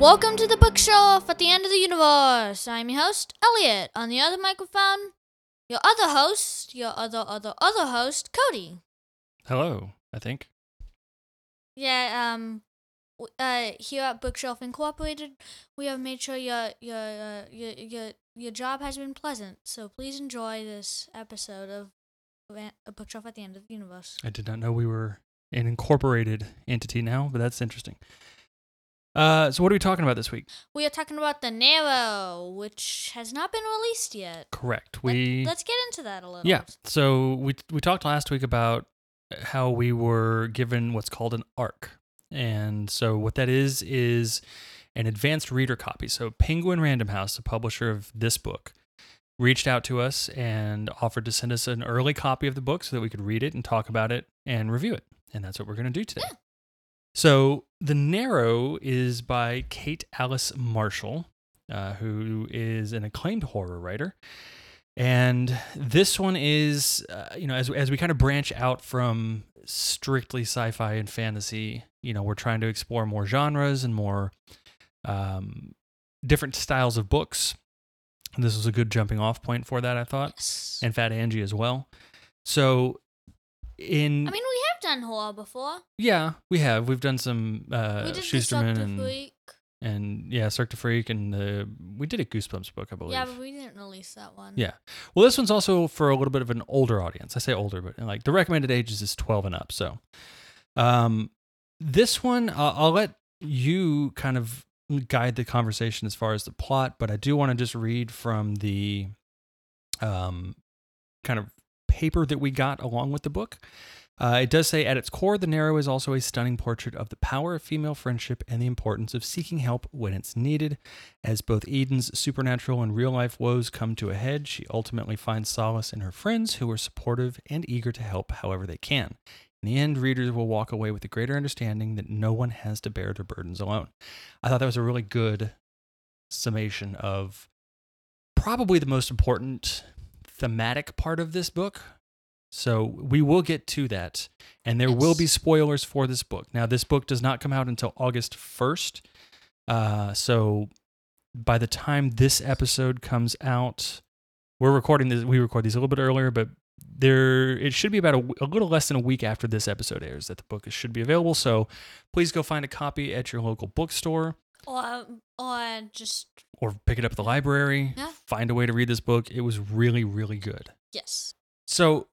Welcome to the bookshelf at the end of the universe. I'm your host, Elliot. On the other microphone, your other host, your other, other, other host, Cody. Hello, I think. Yeah, um, uh, here at Bookshelf Incorporated, we have made sure your your uh, your your your job has been pleasant. So please enjoy this episode of a Bookshelf at the End of the Universe. I did not know we were an incorporated entity now, but that's interesting. Uh, so what are we talking about this week? We are talking about the Narrow, which has not been released yet. Correct. Let- We let's get into that a little. yeah. So we we talked last week about how we were given what's called an arc, and so what that is is an advanced reader copy. So Penguin Random House, the publisher of this book, reached out to us and offered to send us an early copy of the book so that we could read it and talk about it and review it. And that's what we're going to do today. Yeah. So The Narrow is by Kate Alice Marshall, uh, who is an acclaimed horror writer. And this one is, uh, you know, as, as we kind of branch out from strictly sci fi and fantasy, you know, we're trying to explore more genres and more um, different styles of books. And this was a good jumping off point for that, I thought, Yes. and Fat Angie as well. So, in I mean, we have done horror before. yeah, we have we've done some uh, we did Shusterman Cirque du Freak. and yeah, Cirque du Freak, and the we did a Goosebumps book, I believe. Yeah, but we didn't release that one. Yeah. Well, this one's also for a little bit of an older audience. I say older, but like the recommended ages is 12 and up. So, um, this one, I'll, I'll let you kind of guide the conversation as far as the plot, but I do want to just read from the, um, kind of paper that we got along with the book. Uh, it does say at its core, The Narrow is also a stunning portrait of the power of female friendship and the importance of seeking help when it's needed. As both Eden's supernatural and real life woes come to a head, she ultimately finds solace in her friends who are supportive and eager to help however they can. In the end, readers will walk away with a greater understanding that no one has to bear their burdens alone. I thought that was a really good summation of probably the most important thematic part of this book. So we will get to that, and there will be spoilers for this book. Now, this book does not come out until August 1st. Uh, so by the time this episode comes out, we're recording this. We record these a little bit earlier, but there it should be about a little less than a week after this episode airs that the book should be available. So please go find a copy at your local bookstore Or or just or pick it up at the library. Yeah. Find a way to read this book. It was really, really good. yes. So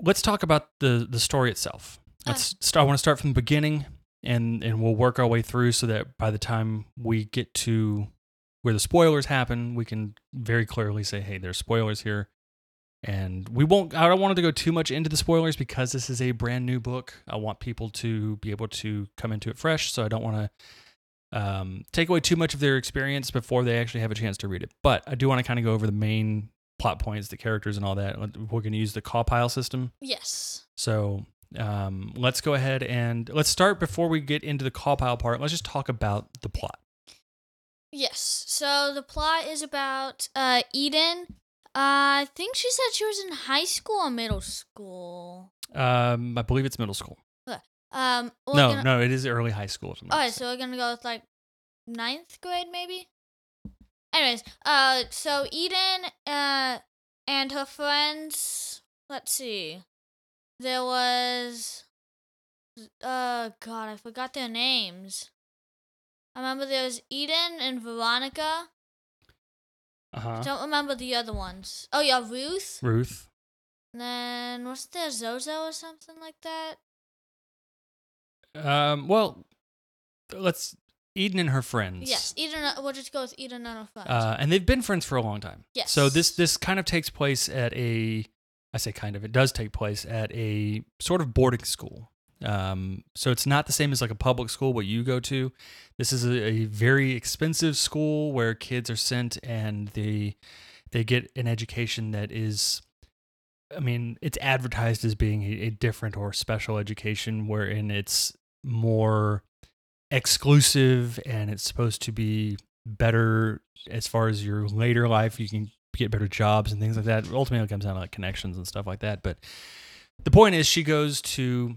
let's talk about the the story itself. Let's start. I want to start from the beginning, and and we'll work our way through so that by the time we get to where the spoilers happen, we can very clearly say, "Hey, there's spoilers here." And we won't. I don't want to go too much into the spoilers because this is a brand new book. I want people to be able to come into it fresh, so I don't want to um, take away too much of their experience before they actually have a chance to read it. But I do want to kind of go over the main plot points, the characters, and all that. We're going to use the call pile system. Yes. So um, let's go ahead and let's start before we get into the call pile part. Let's just talk about the plot. Yes. So the plot is about uh Eden. Uh, I think she said she was in high school or middle school. Um, I believe it's middle school. Um. no, gonna- no, it is early high school. if I'm Alright, so we're gonna go with like ninth grade, maybe. Anyways, uh, so Eden, uh, and her friends. Let's see. There was, uh, God, I forgot their names. I remember there was Eden and Veronica. uh-huh. Don't remember the other ones. Oh yeah, Ruth. Ruth. And then was there Zozo or something like that? Um, well, let's Eden and her friends. Yes, Eden. uh, We'll just go with Eden and her friends. Uh, and they've been friends for a long time. Yes. So this this kind of takes place at a, I say kind of, it does take place at a sort of boarding school. Um, so it's not the same as like a public school what you go to. This is a, a very expensive school where kids are sent and they they get an education that is, I mean, it's advertised as being a, a different or special education, wherein it's more exclusive and it's supposed to be better as far as your later life. You can get better jobs and things like that. Ultimately, it comes down to like connections and stuff like that. But the point is, she goes to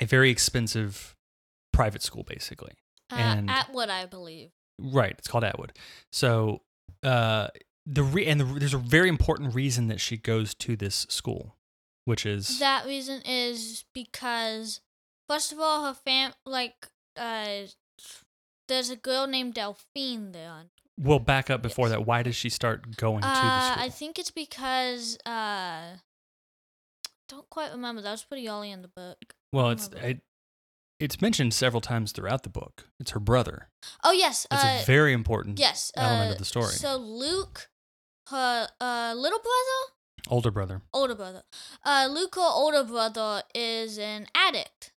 a very expensive private school, basically. Uh, and- Atwood, I believe. Right. It's called Atwood. So uh, the re- and the, there's a very important reason that she goes to this school, which is That reason is because, first of all, her fam like uh, there's a girl named Delphine there. we'll back up before Yes. that. Why does she start going to the Uh, school? I think it's because uh, don't quite remember. That was pretty early in the book. well, it's it, it's mentioned several times throughout the book. It's her brother. Oh yes, It's uh, a very important yes element uh, of the story. So Luke, her uh, little brother, older brother. older brother. Uh, Luke, her older brother, is an addict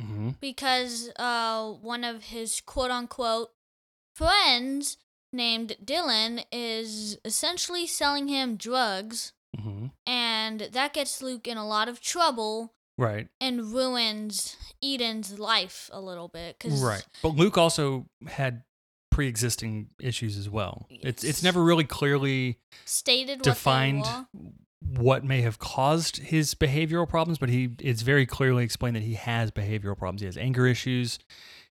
hmm because uh, one of his quote unquote friends named Dylan is essentially selling him drugs, hmm and that gets Luke in a lot of trouble Right. and ruins Eden's life a little bit. Cause Right. But Luke also had pre-existing issues as well. It's it's never really clearly stated what defined. What may have caused his behavioral problems, but he it's very clearly explained that he has behavioral problems. He has anger issues.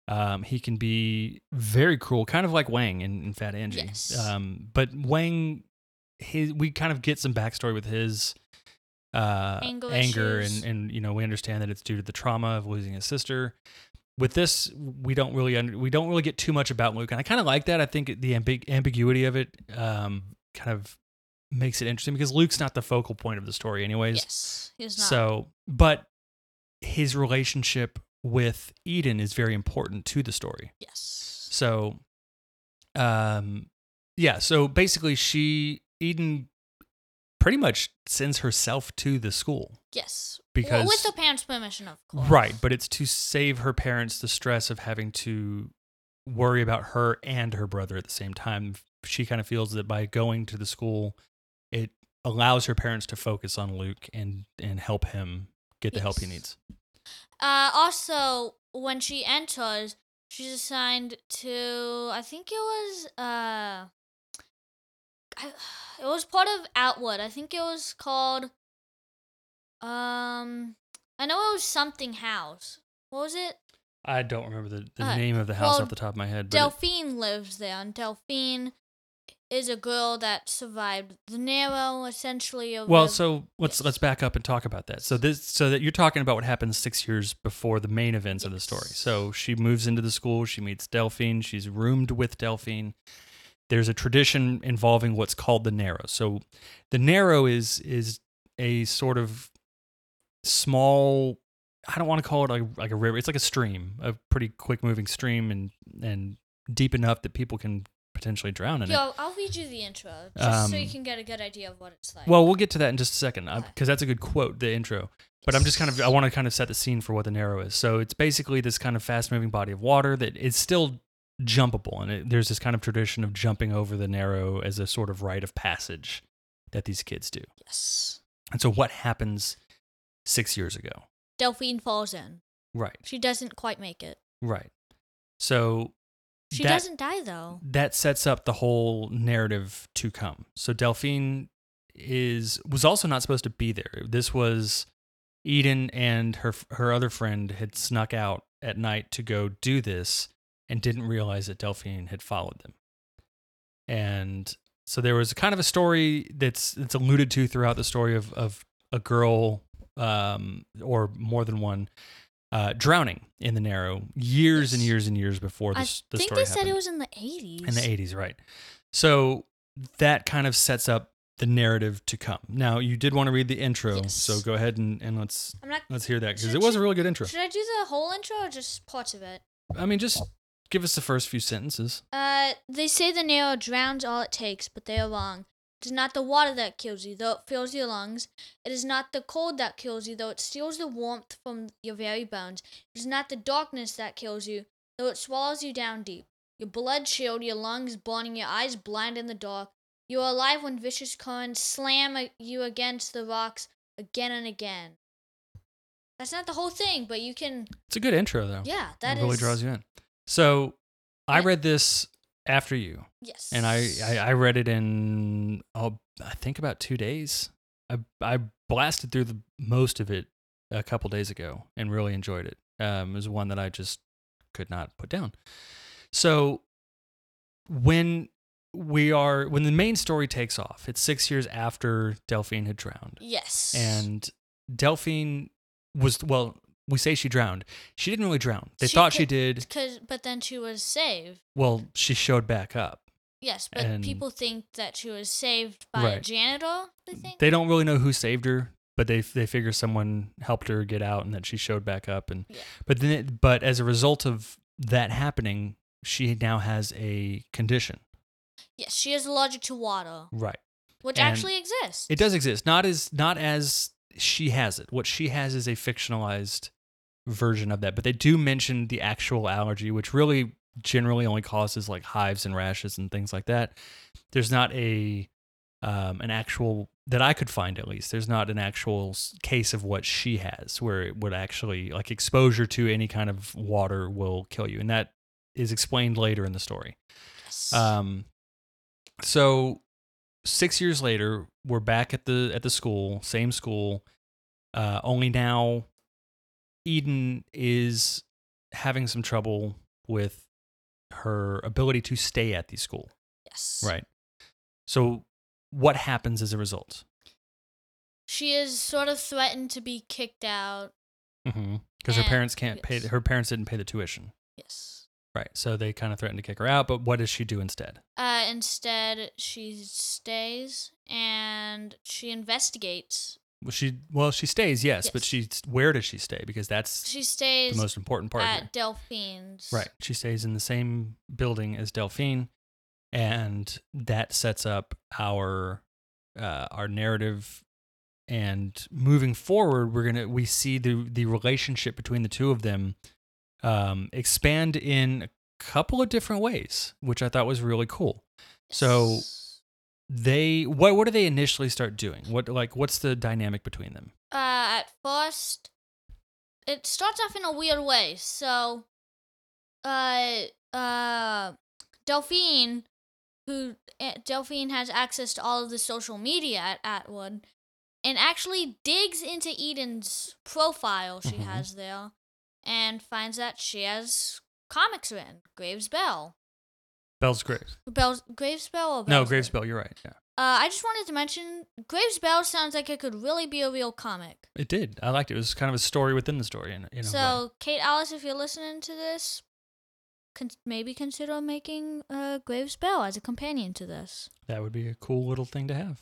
Um, he can be very cruel, kind of like Wang in, in Fat Angie. Yes. Um, but Wang, his we kind of get some backstory with his uh, Anger anger issues. and and you know we understand that it's due to the trauma of losing his sister. With this, we don't really under, we don't really get too much about Luke, and I kind of like that. I think the ambig- ambiguity of it um, kind of makes it interesting because Luke's not the focal point of the story, anyways. Yes, he's not. So, but his relationship with Eden is very important to the story. yes. So, um, yeah. So basically, she Eden pretty much sends herself to the school, Yes. Because- well, with the parents' permission, of course. right? But it's to save her parents the stress of having to worry about her and her brother at the same time. She kind of feels that by going to the school, it allows her parents to focus on Luke and and help him get the help he needs. Uh, also, when she enters, she's assigned to. I think it was. Uh, I, it was part of Outwood. I think it was called. Um, I know it was something house. What was it? I don't remember the, the Uh, name of the house well, off the top of my head, but it- Delphine lives there, and Delphine is a girl that survived the Narrow, essentially. Of well, so let's yes. let's back up and talk about that. So this, so that you're talking about what happens six years before the main events of the story. So she moves into the school. She meets Delphine. She's roomed with Delphine. There's a tradition involving what's called the Narrow. So the Narrow is is a sort of small. I don't want to call it like like a river. It's like a stream, a pretty quick moving stream, and and deep enough that people can potentially drown in it. Yo, I'll read you the intro just so you Um, can get a good idea of what it's like. Well, we'll get to that in just a second Okay. because that's a good quote, the intro. But I'm just kind of I want to kind of set the scene for what the Narrow is. So it's basically this kind of fast-moving body of water that is still jumpable, and it, there's this kind of tradition of jumping over the Narrow as a sort of rite of passage that these kids do. yes. And so, what happens six years ago? Delphine falls in. Right, She doesn't quite make it. right. So She that- doesn't die though. that sets up the whole narrative to come. So Delphine is was also not supposed to be there. This was Eden and her her other friend had snuck out at night to go do this and didn't realize that Delphine had followed them. And so there was kind of a story that's that's alluded to throughout the story of of a girl um, or more than one uh, drowning in the Narrow years and years and years before I this the think story they said happened it was in the 80s. in the 80s right so that kind of sets up the narrative to come now you did want to read the intro Yes. so go ahead and, and let's not. let's hear that because it was a really good intro Should I do the whole intro or just parts of it? i mean just give us the first few sentences Uh, they say the narrow drowns all it takes, but they are wrong. It is not the water that kills you, though it fills your lungs. It is not the cold that kills you, though it steals the warmth from your very bones. It is not the darkness that kills you, though it swallows you down deep. Your blood chilled, your lungs burning, your eyes blind in the dark. You are alive when vicious currents slam you against the rocks again and again. That's not the whole thing, but you can. it's a good intro though Yeah, that it really is- draws you in so i read this after you Yes. and I, I I read it in oh, I think about two days. I I blasted through the most of it a couple days ago and really enjoyed it. Um, it was one that I just could not put down. So when we are when the main story takes off, it's six years after Delphine had drowned, Yes. and Delphine was well. We say she drowned. She didn't really drown. They She thought she could- did. Cause, but then she was saved. Well, she showed back up. Yes, but And- people think that she was saved by a Right. janitor. They think. They don't really know who saved her, but they they figure someone helped her get out and that she showed back up. And Yeah. but then it, but as a result of that happening, she now has a condition. yes, she is allergic to water, Right. which And actually exists. It does exist. Not as not as she has it. What she has is a fictionalized version of that. But they do mention the actual allergy, which really generally only causes like hives and rashes and things like that. There's not a um, an actual that I could find at least. There's not an actual case of what she has where it would actually like exposure to any kind of water will kill you, and that is explained later in the story. Yes. Um, so six years later, we're back at the at the school, same school. Uh, only now, Eden is having some trouble with her ability to stay at the school. yes. Right. So, what happens as a result? She is sort of threatened to be kicked out. Mm-hmm. Because her And- parents can't pay. yes. Her parents didn't pay the tuition. Yes. Right. So they kind of threatened to kick her out. But what does she do instead? Uh, instead, she stays and she investigates. Well, she well she stays, yes, but she where does she stay? Because that's She stays the most important part. at. Delphine's. Right. She stays in the same building as Delphine, and that sets up our uh, our narrative. And moving forward, we're gonna we see the the relationship between the two of them um, expand in a couple of different ways, which I thought was really cool. So- Yes. They what what do they initially start doing? What like what's the dynamic between them? uh, at first, it starts off in a weird way. So, uh, uh, Delphine, who uh, Delphine has access to all of the social media at Atwood, and actually digs into Eden's profile she Mhm. has there, and finds that she has comics written. Graves Bell. Bell's Graves. Bell's Graves Bell or No, Bell's Graves Bell. You're right. Yeah, Uh, I just wanted to mention Graves Bell sounds like it could really be a real comic. it did. I liked it. It was kind of a story within the story. In, in. So, Kate Alice, if you're listening to this, con- maybe consider making uh, Graves Bell as a companion to this. that would be a cool little thing to have.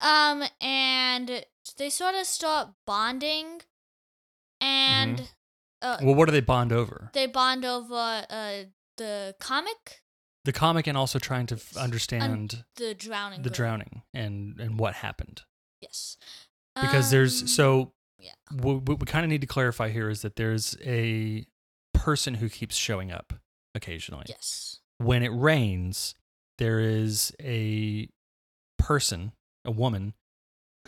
Um, and they sort of start bonding, and uh, Well, what do they bond over? they bond over uh the comic, The comic and also trying to f- understand the drowning. the girl. drowning and and what happened. Yes. Because there's Um, so yeah. what, what we kind of need to clarify here is that there's a person who keeps showing up occasionally. Yes. When it rains, there is a person, a woman,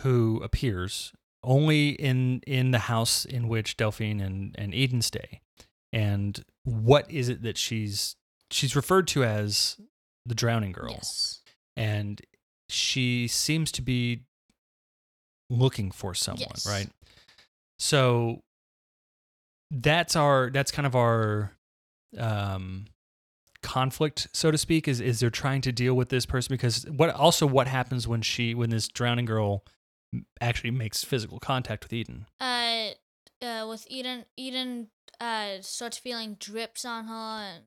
who appears only in in the house in which Delphine and, and Eden stay. And what is it that she's she's referred to as the drowning girl? Yes. and she seems to be looking for someone, Yes. right? So that's our that's kind of our um conflict so to speak is is they're trying to deal with this person because what also what happens when she when this drowning girl actually makes physical contact with Eden. uh, uh, with Eden, Eden uh starts feeling drips on her, and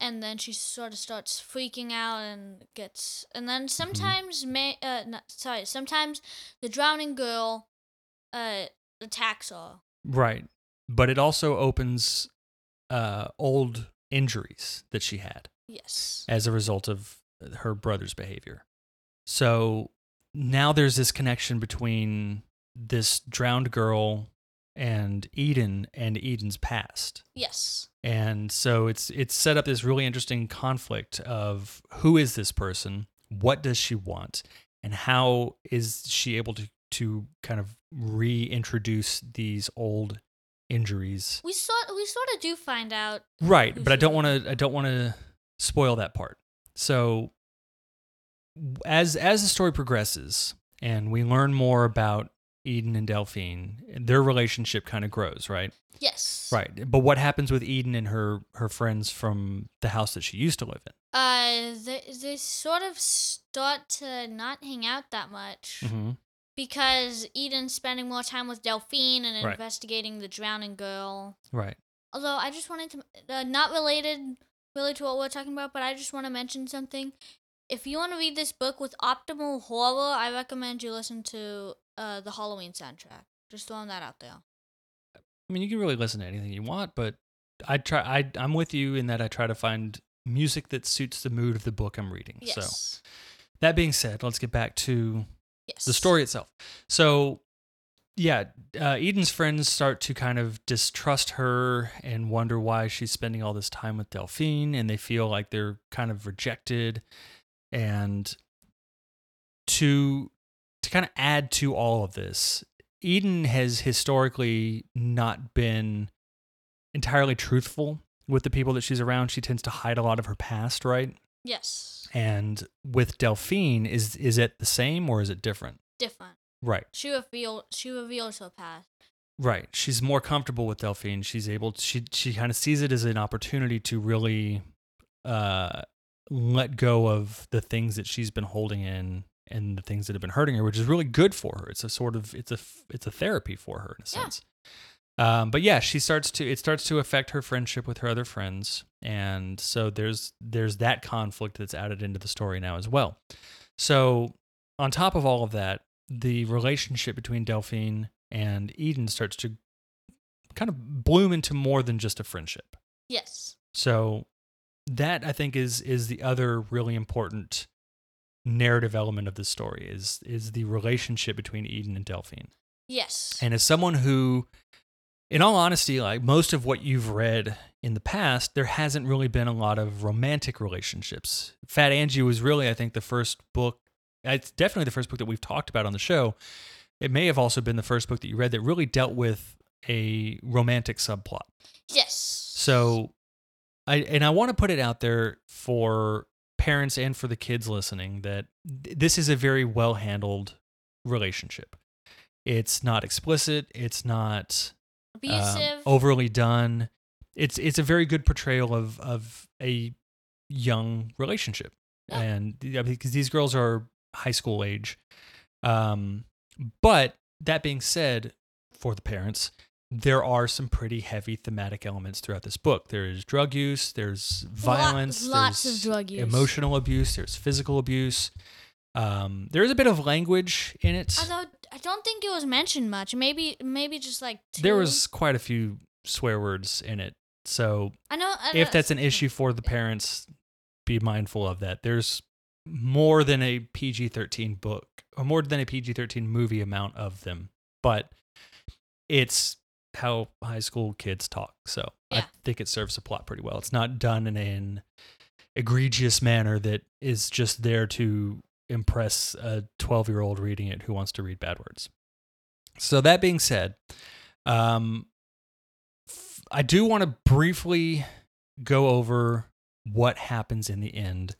and then she sort of starts freaking out and gets, and then sometimes may uh not, sorry, sometimes the drowning girl uh attacks her. Right. But it also opens uh old injuries that she had. Yes. as a result of her brother's behavior. So now there's this connection between this drowned girl and Eden and Eden's past. Yes. And so it's it's set up this really interesting conflict of who is this person? What does she want? And how is she able to to kind of reintroduce these old injuries? We sort we sort of do find out. Right, but I don't want to I don't want to spoil that part. So as as the story progresses and we learn more about Eden and Delphine, their relationship kind of grows, right? Yes. Right. But what happens with Eden and her her friends from the house that she used to live in? Uh, they, they sort of start to not hang out that much Mm-hmm. because Eden's spending more time with Delphine and Right. investigating the drowning girl. Right. Although I just wanted to, uh, not related really to what we're talking about, but I just want to mention something. If you want to read this book with optimal horror, I recommend you listen to uh, the Halloween soundtrack. Just throwing that out there. I mean, you can really listen to anything you want, but I try. I I'm with you in that I try to find music that suits the mood of the book I'm reading. So Yes. that being said, let's get back to yes. the story itself. So, yeah, uh, Eden's friends start to kind of distrust her and wonder why she's spending all this time with Delphine, and they feel like they're kind of rejected. And to to kind of add to all of this, Eden has historically not been entirely truthful with the people that she's around. She tends to hide a lot of her past, right? Yes. And with Delphine, is is it the same or is it different? Different. Right. She reveal she reveals her past. Right. She's more comfortable with Delphine. She's able to, she she kind of sees it as an opportunity to really uh let go of the things that she's been holding in and the things that have been hurting her, which is really good for her. It's a sort of it's a it's a therapy for her in a Yeah. sense. Um, but yeah, she starts to it starts to affect her friendship with her other friends, and so there's there's that conflict that's added into the story now as well. So on top of all of that, the relationship between Delphine and Eden starts to kind of bloom into more than just a friendship. Yes. So that I think is is the other really important narrative element of the story is is the relationship between Eden and Delphine. Yes. And as someone who in all honesty, like most of what you've read in the past, there hasn't really been a lot of romantic relationships. Fat Angie was really, I think, the first book. It's definitely the first book that we've talked about on the show. It may have also been the first book that you read that really dealt with a romantic subplot. yes. So, I and I want to put it out there for parents and for the kids listening that this is a very well handled relationship. It's not explicit. It's not um, abusive. overly done. It's it's a very good portrayal of of a young relationship, Yeah. and yeah, because these girls are high school age. Um, but that being said, for the parents, there are some pretty heavy thematic elements throughout this book. There is drug use, there's violence, lots there's of drug use. emotional abuse, there's physical abuse. Um, there is a bit of language in it. Although I don't think it was mentioned much. Maybe maybe just like two. There was quite a few swear words in it. So I know. I if that's an issue for the parents, be mindful of that. There's more than a PG 13 book or more than a PG 13 movie amount of them, but it's how high school kids talk. So I think it serves the plot pretty well. It's not done in an egregious manner that is just there to impress a 12 year old reading it who wants to read bad words. So that being said, um, f- I do want to briefly go over what happens in the end,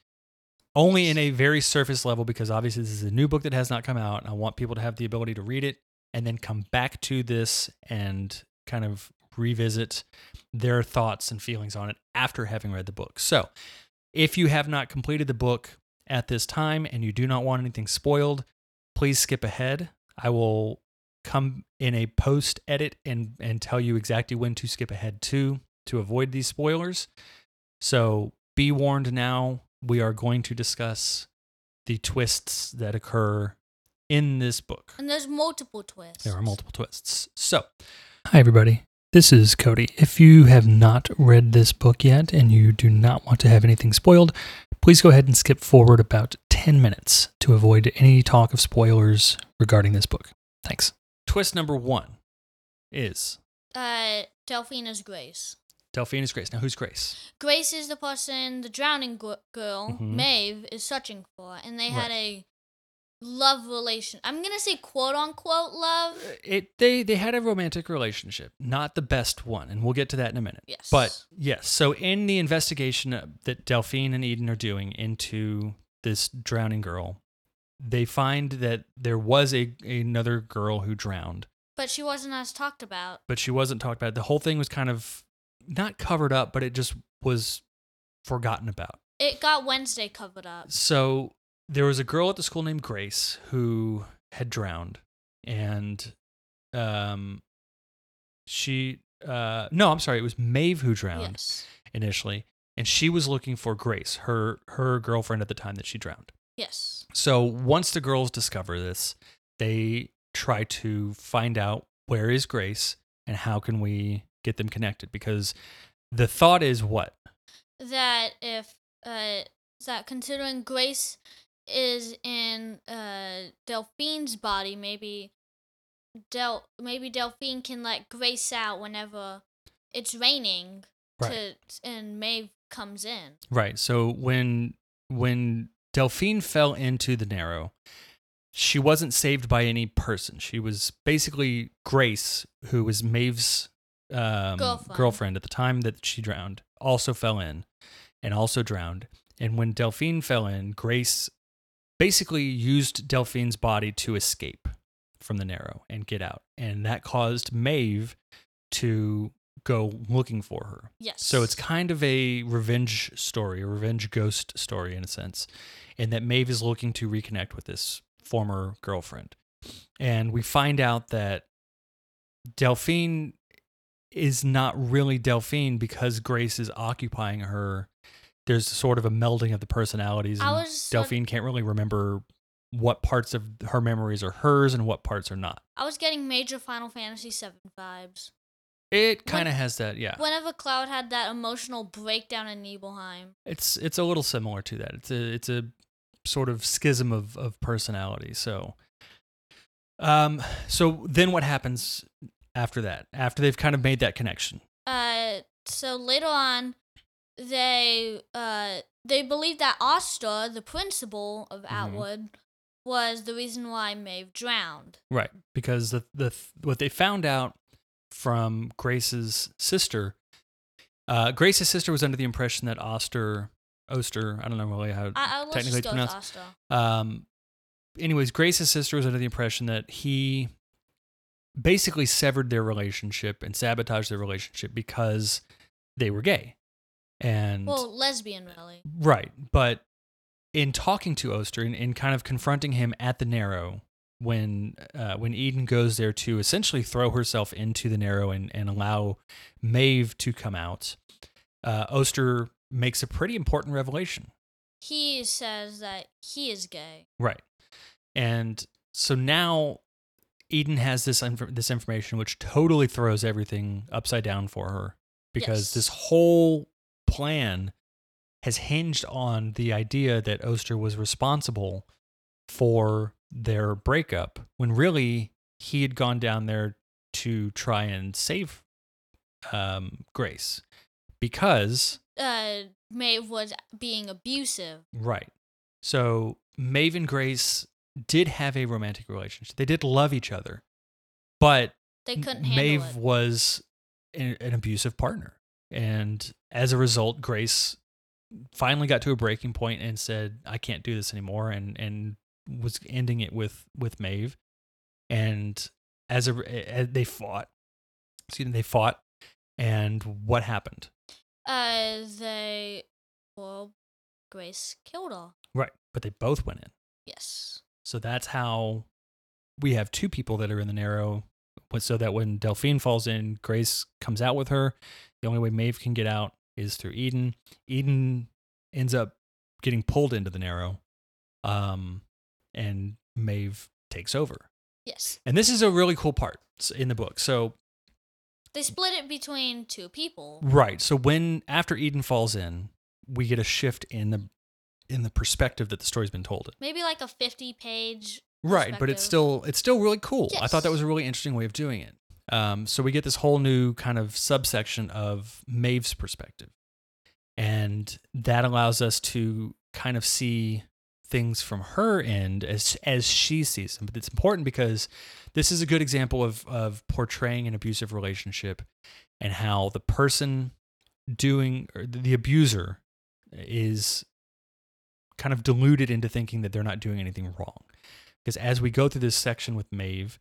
only in a very surface level, because obviously this is a new book that has not come out. And I want people to have the ability to read it and then come back to this and kind of revisit their thoughts and feelings on it after having read the book. So, if you have not completed the book at this time and you do not want anything spoiled, please skip ahead. I will come in a post edit and and tell you exactly when to skip ahead to to avoid these spoilers. So be warned now, we are going to discuss the twists that occur in this book. and there's multiple twists. There are multiple twists. So, hi everybody. This is Cody. If you have not read this book yet and you do not want to have anything spoiled, please go ahead and skip forward about 10 minutes to avoid any talk of spoilers regarding this book. Thanks. Twist number one is Uh, Delphine is Grace. Delphine is Grace. Now, who's Grace? Grace is the person the drowning girl, Mhm. Maeve, is searching for, and they had a love relation. I'm gonna say quote unquote love. It they they had a romantic relationship, not the best one, and we'll get to that in a minute. Yes. But yes, so in the investigation uh, that Delphine and Eden are doing into this drowning girl, they find that there was a another girl who drowned, But she wasn't as talked about. but she wasn't talked about. The whole thing was kind of not covered up, but it just was forgotten about. It got Wednesday covered up. So there was a girl at the school named Grace who had drowned, and um, she uh no, I'm sorry, it was Maeve who drowned Yes. initially, and she was looking for Grace, her her girlfriend at the time that she drowned. Yes. So once the girls discover this, they try to find out where is Grace and how can we get them connected because the thought is what That if uh is that considering Grace is in uh Delphine's body, maybe Del maybe Delphine can let Grace out whenever it's raining Right. to and Maeve comes in. Right. So when when Delphine fell into the narrow, she wasn't saved by any person. She was basically Grace, who was Maeve's um, Girlfriend. girlfriend at the time that she drowned, also fell in and also drowned. And when Delphine fell in, Grace basically used Delphine's body to escape from the narrow and get out. And that caused Maeve to go looking for her. Yes. So it's kind of a revenge story, a revenge ghost story in a sense, and that Maeve is looking to reconnect with this former girlfriend. And we find out that Delphine is not really Delphine because Grace is occupying her. There's sort of a melding of the personalities. I And was Delphine can't really remember what parts of her memories are hers and what parts are not. I was getting major Final Fantasy VII vibes. It kind of has that, yeah. Whenever Cloud had that emotional breakdown in Nibelheim. It's it's a little similar to that. It's a it's a sort of schism of of personality. So, um, so then what happens after that? After they've kind of made that connection, Uh, so later on, they uh they believe that Oster, the principal of Mm-hmm. Atwood, was the reason why Maeve drowned. right? Because the the what they found out from Grace's sister, uh, Grace's sister was under the impression that Oster Oster, I don't know really how I, I Technically go pronounced- Oster. um anyways grace's sister was under the impression that he basically severed their relationship and sabotaged their relationship because they were gay and Well, lesbian, really. right but in talking to oster and, and kind of confronting him at the narrow when uh, when eden goes there to essentially throw herself into the narrow and, and allow maeve to come out uh, oster makes a pretty important revelation He says that he is gay. Right. And so now Eden has this inf- this information which totally throws everything upside down for her because Yes. this whole plan has hinged on the idea that Oster was responsible for their breakup when really he had gone down there to try and save um, Grace because Uh, Maeve was being abusive. Right. So Maeve and Grace did have a romantic relationship. They did love each other, but They couldn't handle Maeve was an, an abusive partner, and as a result, Grace finally got to a breaking point and said, "I can't do this anymore," and and was ending it with with Maeve. And as a as they fought, excuse me, they fought, and what happened? Uh, they, well, Grace killed her. Right, but they both went in. Yes. So that's how we have two people that are in the narrow. So that when Delphine falls in, Grace comes out with her. The only way Maeve can get out is through Eden. Eden ends up getting pulled into the narrow, um, and Maeve takes over. Yes. And this is a really cool part in the book. So They split it between two people. Right. So when after Eden falls in, we get a shift in the in the perspective that the story's been told. in. Maybe like a 50 page. Right, but it's still it's still really cool. I thought that was a really interesting way of doing it. Um, so we get this whole new kind of subsection of Maeve's perspective, and that allows us to kind of see things from her end as as she sees them. But it's important because this is a good example of of portraying an abusive relationship and how the person doing or the abuser is kind of deluded into thinking that they're not doing anything wrong Because as we go through this section with Maeve,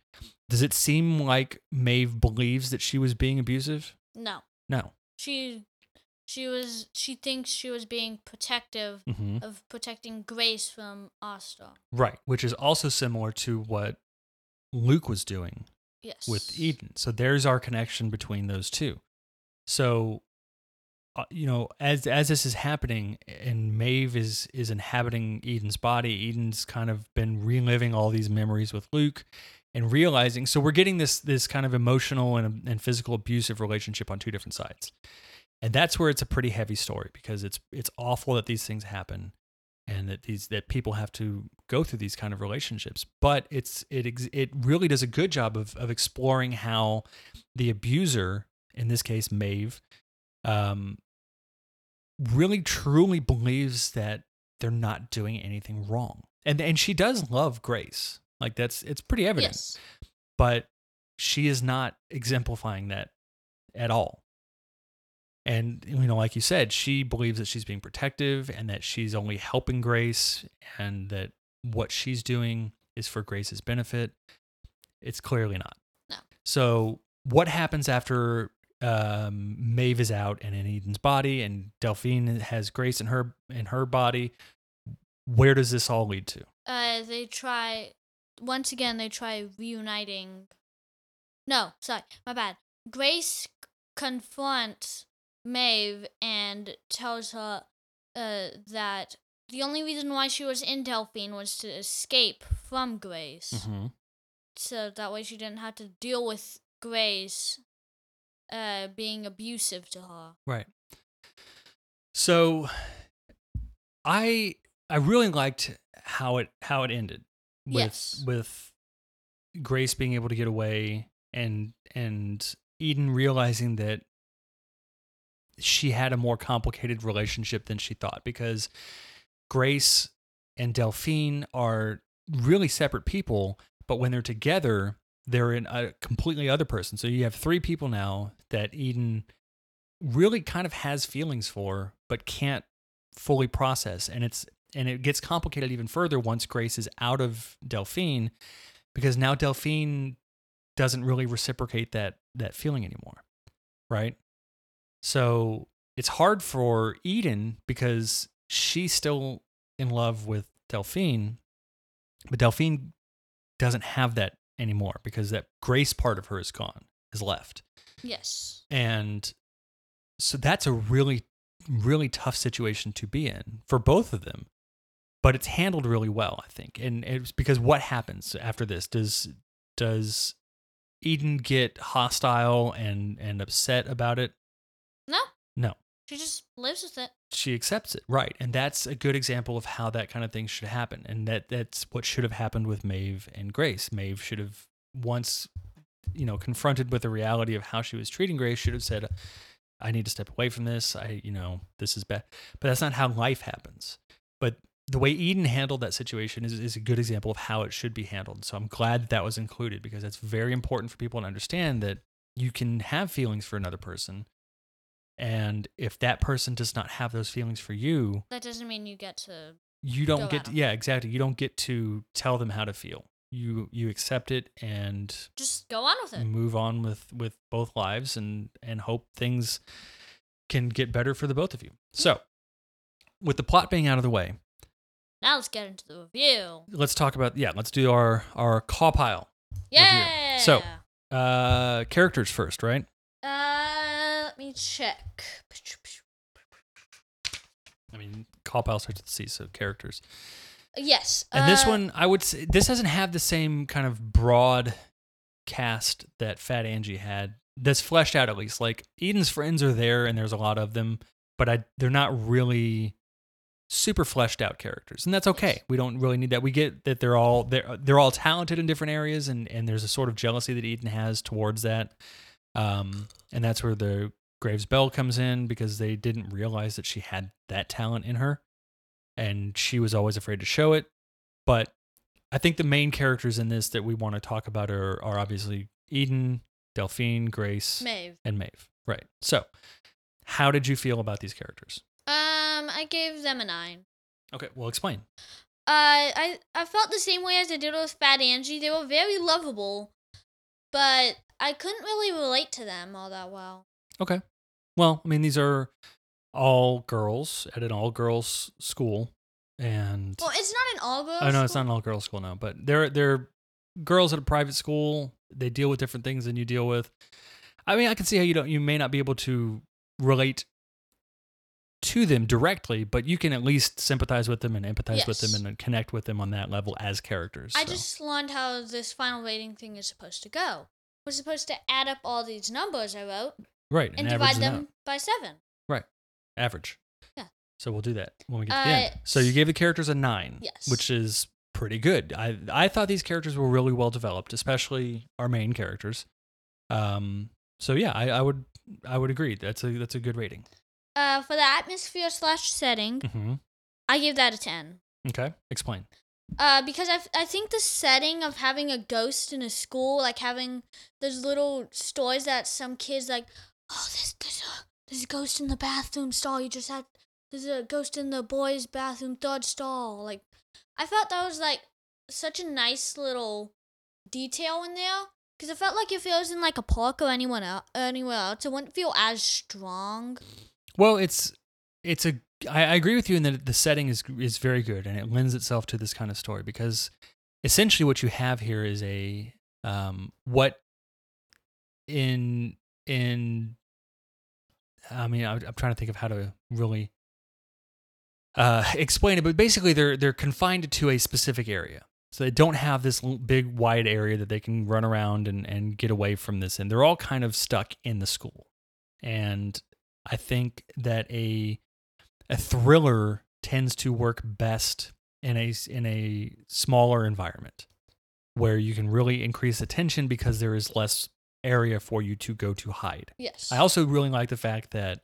does it seem like Maeve believes that she was being abusive? No. No. She she was she thinks she was being protective hmm of protecting Grace from Ostrog. Right. Which is also similar to what Luke was doing Yes. with Eden. So there's our connection between those two. So, uh, you know, as as this is happening, and Maeve is is inhabiting Eden's body, Eden's kind of been reliving all these memories with Luke, and realizing. So we're getting this this kind of emotional and and physical abusive relationship on two different sides, and that's where it's a pretty heavy story because it's it's awful that these things happen. And that these that people have to go through these kind of relationships, but it's it it really does a good job of of exploring how the abuser, in this case Maeve, um, really truly believes that they're not doing anything wrong, and and she does love Grace, like that's it's pretty evident, Yes. but she is not exemplifying that at all. And you know, like you said, she believes that she's being protective and that she's only helping Grace and that what she's doing is for Grace's benefit. It's clearly not. No. So what happens after um, Maeve is out and in Eden's body and Delphine has Grace in her in her body? Where does this all lead to? Uh they try once again they try reuniting No, sorry, my bad. Grace confronts Maeve and tells her uh that the only reason why she was in Delphine was to escape from Grace. Mm-hmm. so that way she didn't have to deal with Grace uh being abusive to her. Right. So I I really liked how it how it ended with Yes. with Grace being able to get away and and Eden realizing that she had a more complicated relationship than she thought because Grace and Delphine are really separate people, but when they're together, they're in a completely other person. So you have three people now that Eden really kind of has feelings for, but can't fully process. And it's and it gets complicated even further once Grace is out of Delphine, because now Delphine doesn't really reciprocate that that feeling anymore. Right? So it's hard for Eden because she's still in love with Delphine, but Delphine doesn't have that anymore because that grace part of her is gone, is left. Yes. And so that's a really, really tough situation to be in for both of them. But it's handled really well, I think. And it's because what happens after this? Does does Eden get hostile and and upset about it? No, No. she just lives with it. She accepts it, right? And that's a good example of how that kind of thing should happen. And that that's what should have happened with Maeve and Grace. Maeve should have once you know confronted with the reality of how she was treating Grace should have said I need to step away from this. I, you know, this is bad. But that's not how life happens. But the way Eden handled that situation is, is a good example of how it should be handled. So I'm glad that, that was included because that's very important for people to understand that you can have feelings for another person. And if that person does not have those feelings for you, That doesn't mean you get to. you don't get to, yeah, exactly. You don't get to tell them how to feel. You you accept it and Just go on with it. move on with with both lives and and hope things can get better for the both of you. So, with the plot being out of the way, Now let's get into the review. let's talk about yeah, let's do our our call pile. Yeah. So- Uh characters first, right? uh, let me check. I mean, call pile starts with C, so characters. Yes. And this uh, one, I would say, this doesn't have the same kind of broad cast that Fat Angie had. That's fleshed out at least. Like Eden's friends are there, and there's a lot of them, but I they're not really super fleshed out characters, and that's okay. Yes. We don't really need that. We get that they're all they're they're all talented in different areas, and and there's a sort of jealousy that Eden has towards that. Um, and that's where the Graves Bell comes in because they didn't realize that she had that talent in her and she was always afraid to show it. But I think the main characters in this that we want to talk about are, are obviously Eden, Delphine, Grace, Maeve. and Maeve. Right. So, how did you feel about these characters? Um, I gave them a nine. Okay, well, explain. Uh, I I felt the same way as I did with Fat Angie. They were very lovable, but I couldn't really relate to them all that well. Okay. Well, I mean, these are all girls at an all girls school, and Well, it's not an all girls. oh no, it's not an all girls school now, but they're they're girls at a private school. They deal with different things than you deal with. I mean, I can see how you don't you may not be able to relate to them directly, but you can at least sympathize with them and empathize with them and connect with them on that level as characters. I so. just learned how this final rating thing is supposed to go. We're supposed to add up all these numbers I wrote right and average divide them them out. by seven. Average. Yeah. So we'll do that when we get to the end. Uh, So you gave the characters a nine, Yes. which is pretty good. I I thought these characters were really well developed, especially our main characters. Um. So yeah, I, I would I would agree. That's a that's a good rating. Uh, for the atmosphere slash setting, hmm I give that a ten. Okay. Explain. Uh, because I, I think the setting of having a ghost in a school, like having those little stories that some kids like, oh, this, there's a there's a ghost in the bathroom stall. You just had there's a ghost in the boys' bathroom third stall. Like, I felt that was like such a nice little detail in there. Because I felt like if it was in like a park or anyone else, anywhere else, it wouldn't feel as strong. Well, it's it's a I, I agree with you in that the setting is is very good and it lends itself to this kind of story because essentially what you have here is a um what in in I mean I'm trying to think of how to really uh explain it but basically they're they're confined to a specific area. So they don't have this big wide area that they can run around and and get away from this and they're all kind of stuck in the school. And I think that a a thriller tends to work best in a in a smaller environment where you can really increase the tension because there is less area for you to go to hide. Yes. I also really like the fact that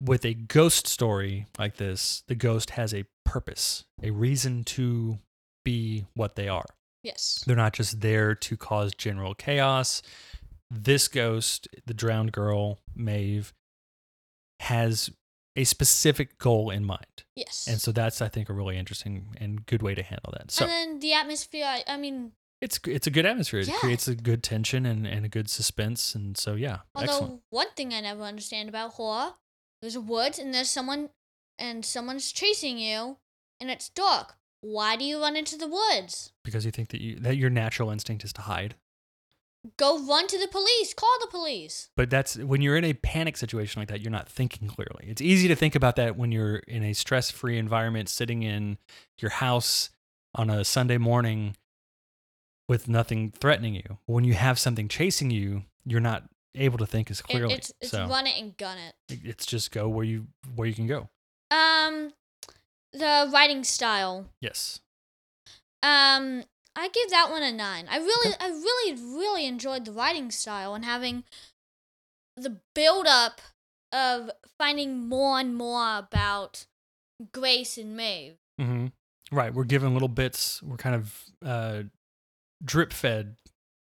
with a ghost story like this, the ghost has a purpose, a reason to be what they are. yes. They're not just there to cause general chaos. This ghost, the drowned girl, Maeve, has a specific goal in mind. Yes. And so that's, I think, a really interesting and good way to handle that. So and then the atmosphere. I, I mean, it's it's a good atmosphere. It Yeah. creates a good tension and, and a good suspense. And so, yeah, Although excellent. one thing I never understand about horror, there's a woods and there's someone and someone's chasing you and it's dark. Why do you run into the woods? Because you think that you that your natural instinct is to hide. Go run to the police. Call the police. But that's when you're in a panic situation like that, you're not thinking clearly. It's easy to think about that when you're in a stress free environment, sitting in your house on a Sunday morning with nothing threatening you. When you have something chasing you, you're not able to think as It- clearly. it's it's so run it and gun it. it- it's just go where you where you can go. Um, the writing style. Yes. Um, I give that one a nine. I really, I really, really enjoyed the writing style and having the build up of finding more and more about Grace and Maeve. hmm Right. We're given little bits. We're kind of uh, drip fed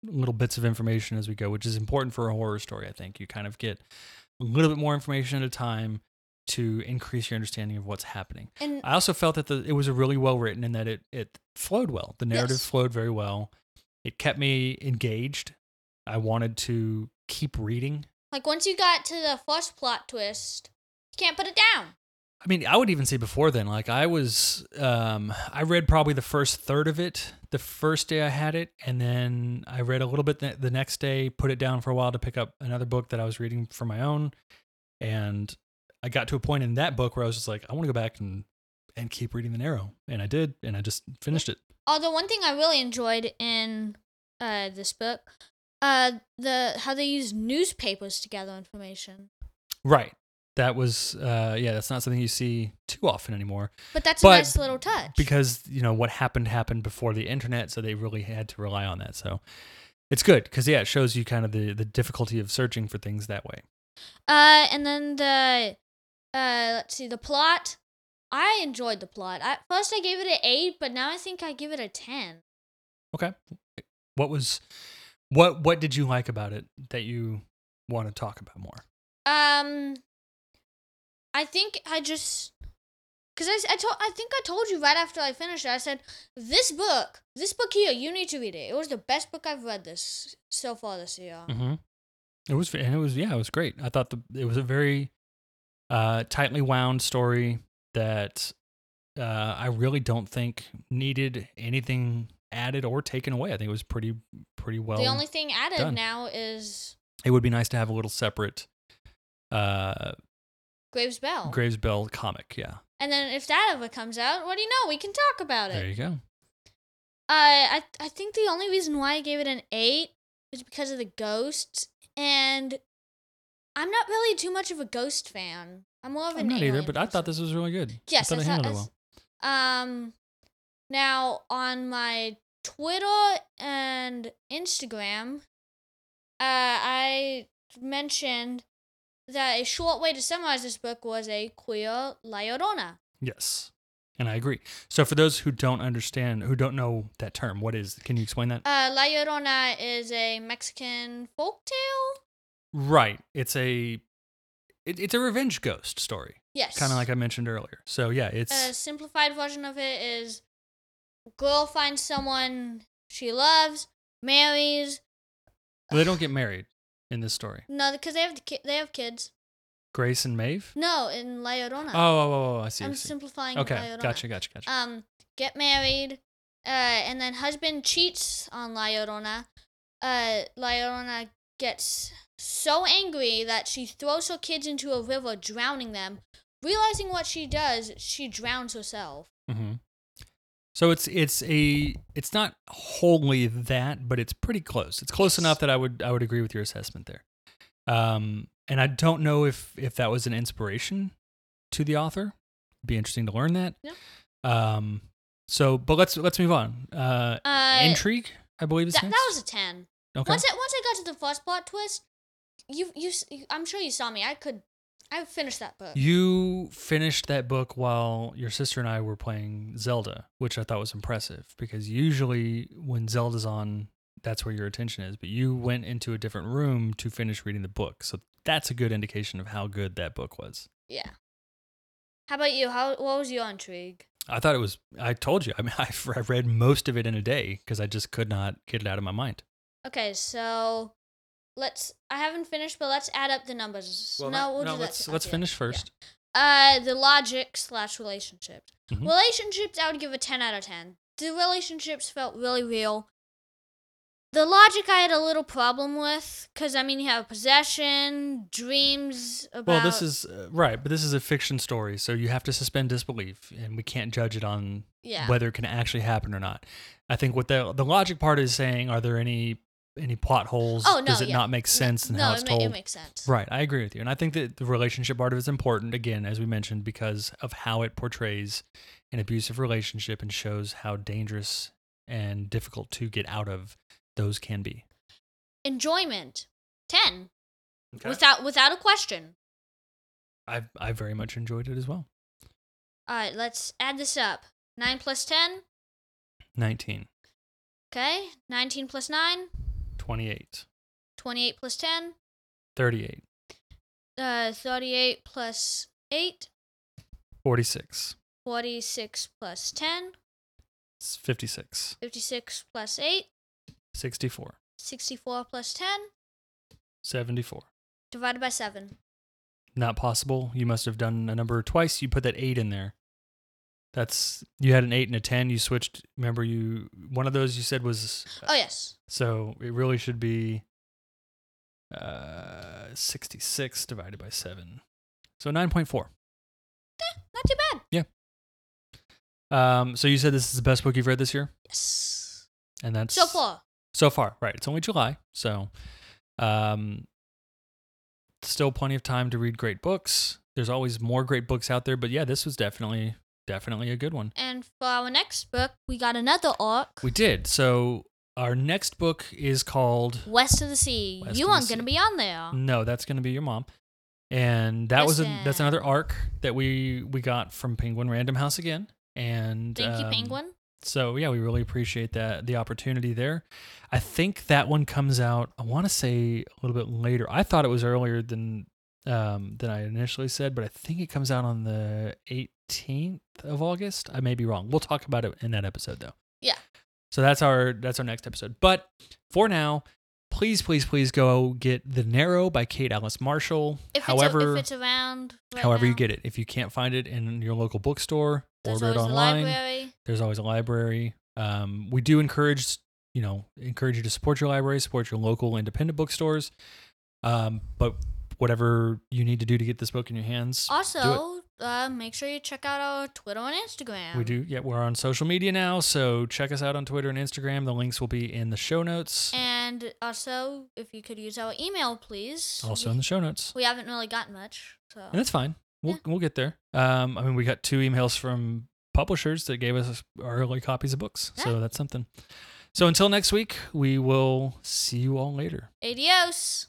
little bits of information as we go, which is important for a horror story. I think you kind of get a little bit more information at a time to increase your understanding of what's happening. And I also felt that the, it was a really well written and that it it flowed well. The narrative Yes. flowed very well. It kept me engaged. I wanted to keep reading. like once you got to the first plot twist, you can't put it down. I mean, I would even say before then, like I was, um, I read probably the first third of it the first day I had it, and then I read a little bit the, the next day, put it down for a while to pick up another book that I was reading for my own, and I got to a point in that book where I was just like, I want to go back and and keep reading the Narrow, and I did, and I just finished it. Although one thing I really enjoyed in uh this book, uh the how they use newspapers to gather information. Right. That was, uh, yeah, that's not something you see too often anymore. But that's But a nice little touch. because you know what happened happened before the internet so they really had to rely on that so it's good because yeah it shows you kind of the the difficulty of searching for things that way Uh, and then the, uh, let's see, the plot. I enjoyed the plot. At first, I gave it an eight, but now I think I give it a ten. okay what was what what did you like about it that you want to talk about more Um, I think I just, Because I, I told I think I told you right after I finished it. I said this book, this book here, you need to read it. It was the best book I've read this so far this year. Mm-hmm. It was, and it was, yeah, it was great. I thought the it was a very uh, tightly wound story that uh, I really don't think needed anything added or taken away. I think it was pretty, pretty well. the only thing added done. now is it would be nice to have a little separate uh, Graves Bell. Graves Bell comic. Yeah, and then if that ever comes out, what do you know? We can talk about it. there you go. Uh, I I think the only reason why I gave it an eight is because of the ghosts, and I'm not really too much of a ghost fan. I'm more of an I'm not either, but I thought this was really good. Yes, I thought I I thought- it well. Um, now on my Twitter and Instagram, uh, I mentioned that a short way to summarize this book was a queer La Llorona. Yes, and I agree. So for those who don't understand, who don't know that term, what is? Can you explain that? Uh, La Llorona is a Mexican folktale. Right. It's a it, it's a revenge ghost story, Yes. kind of like I mentioned earlier. So yeah, it's a simplified version of it is girl finds someone she loves, marries. they don't get married in this story. No, because they have the ki- they have kids. Grace and Maeve. No, in La Llorona. Oh, oh, oh, oh I see. I I'm see. simplifying. Okay, gotcha, gotcha, gotcha. Um, get married, uh, and then husband cheats on La Llorona. Uh, La Llorona gets so angry that she throws her kids into a river, drowning them. Realizing what she does, she drowns herself. hmm So it's it's a it's not wholly that, but it's pretty close. It's close Yes. enough that I would I would agree with your assessment there. Um, and I don't know if if that was an inspiration to the author. Be interesting to learn that. Yeah. Um. So, but let's let's move on. Uh, Uh, intrigue, I believe is That, next. that was a ten. okay. Once I once I got to the first plot twist, you you s- I'm sure you saw me. I could, I finished that book. You finished that book while your sister and I were playing Zelda, which I thought was impressive because usually when Zelda's on, that's where your attention is. But you went into a different room to finish reading the book. So that's a good indication of how good that book was. Yeah. How about you? How what was your intrigue? I thought it was, I told you, I mean, I I read most of it in a day because I just could not get it out of my mind. Okay, so let's. I haven't finished, but let's add up the numbers. no, we'll do that let's, at let's finish Yeah. first. Uh, the logic slash relationships. Mhm. Relationships, I would give a ten out of ten. The relationships felt really real. The logic I had a little problem with, because I mean, you have possession, dreams about. Well, this is uh, right, but this is a fiction story, so you have to suspend disbelief, and we can't judge it on yeah. whether it can actually happen or not. I think what the the logic part is saying, are there any any plot holes? Oh, no, Does it yeah. not make sense in no, how it's it, ma- told? it makes sense. right, I agree with you, and I think that the relationship part of it is important. Again, as we mentioned, because of how it portrays an abusive relationship and shows how dangerous and difficult to get out of those can be. Enjoyment, ten, without without a question. I I very much enjoyed it as well. All right, let's add this up. Nine plus ten. Nineteen. Okay, nineteen plus nine. 28, Twenty-eight plus ten. 38, Uh, thirty-eight plus eight. 46, Forty-six plus ten. 56, Fifty-six plus eight. 64, 64 plus 10 74. divided by 7. Not possible. You must have done a number twice. You put that 8 in there. That's you had an 8 and a 10. You switched. Remember you one of those you said was Oh, yes. so it really should be uh 66 divided by 7. So 9.4. Not too bad. Yeah. Um so you said this is the best book you've read this year? Yes. And that's So far. So far, right. It's only July, so um still plenty of time to read great books. There's always more great books out there, but yeah, this was definitely definitely a good one. And for our next book, we got another arc We did. So our next book is called West of the Sea. West you aren't going to be on there. No, that's going to be your mom. And that was a, that's another arc that we we got from Penguin Random House again. And Thank you, um, Penguin. So yeah, we really appreciate that the opportunity there. I think that one comes out. I want to say a little bit later. I thought it was earlier than um, than I initially said, but I think it comes out on the 18th of August. I may be wrong. We'll talk about it in that episode though. Yeah. So that's our that's our next episode. But for now, please, please, please go get The Narrow by Kate Alice Marshall. If however, it's, if it's around, right however you get it. If you can't find it in your local bookstore, there's order it online. library. There's always a library. Um, we do encourage, you know, encourage you to support your library, support your local independent bookstores. Um, but whatever you need to do to get this book in your hands. Also, uh, make sure you check out our Twitter and Instagram. we do. Yeah, we're on social media now, so check us out on Twitter and Instagram. The links will be in the show notes. And also, if you could use our email, please. Also we, in the show notes. we haven't really gotten much, so And it's fine. We'll we'll get there. Um, I mean, we got two emails from publishers that gave us early copies of books, so that's something. So until next week, we will see you all later. adios.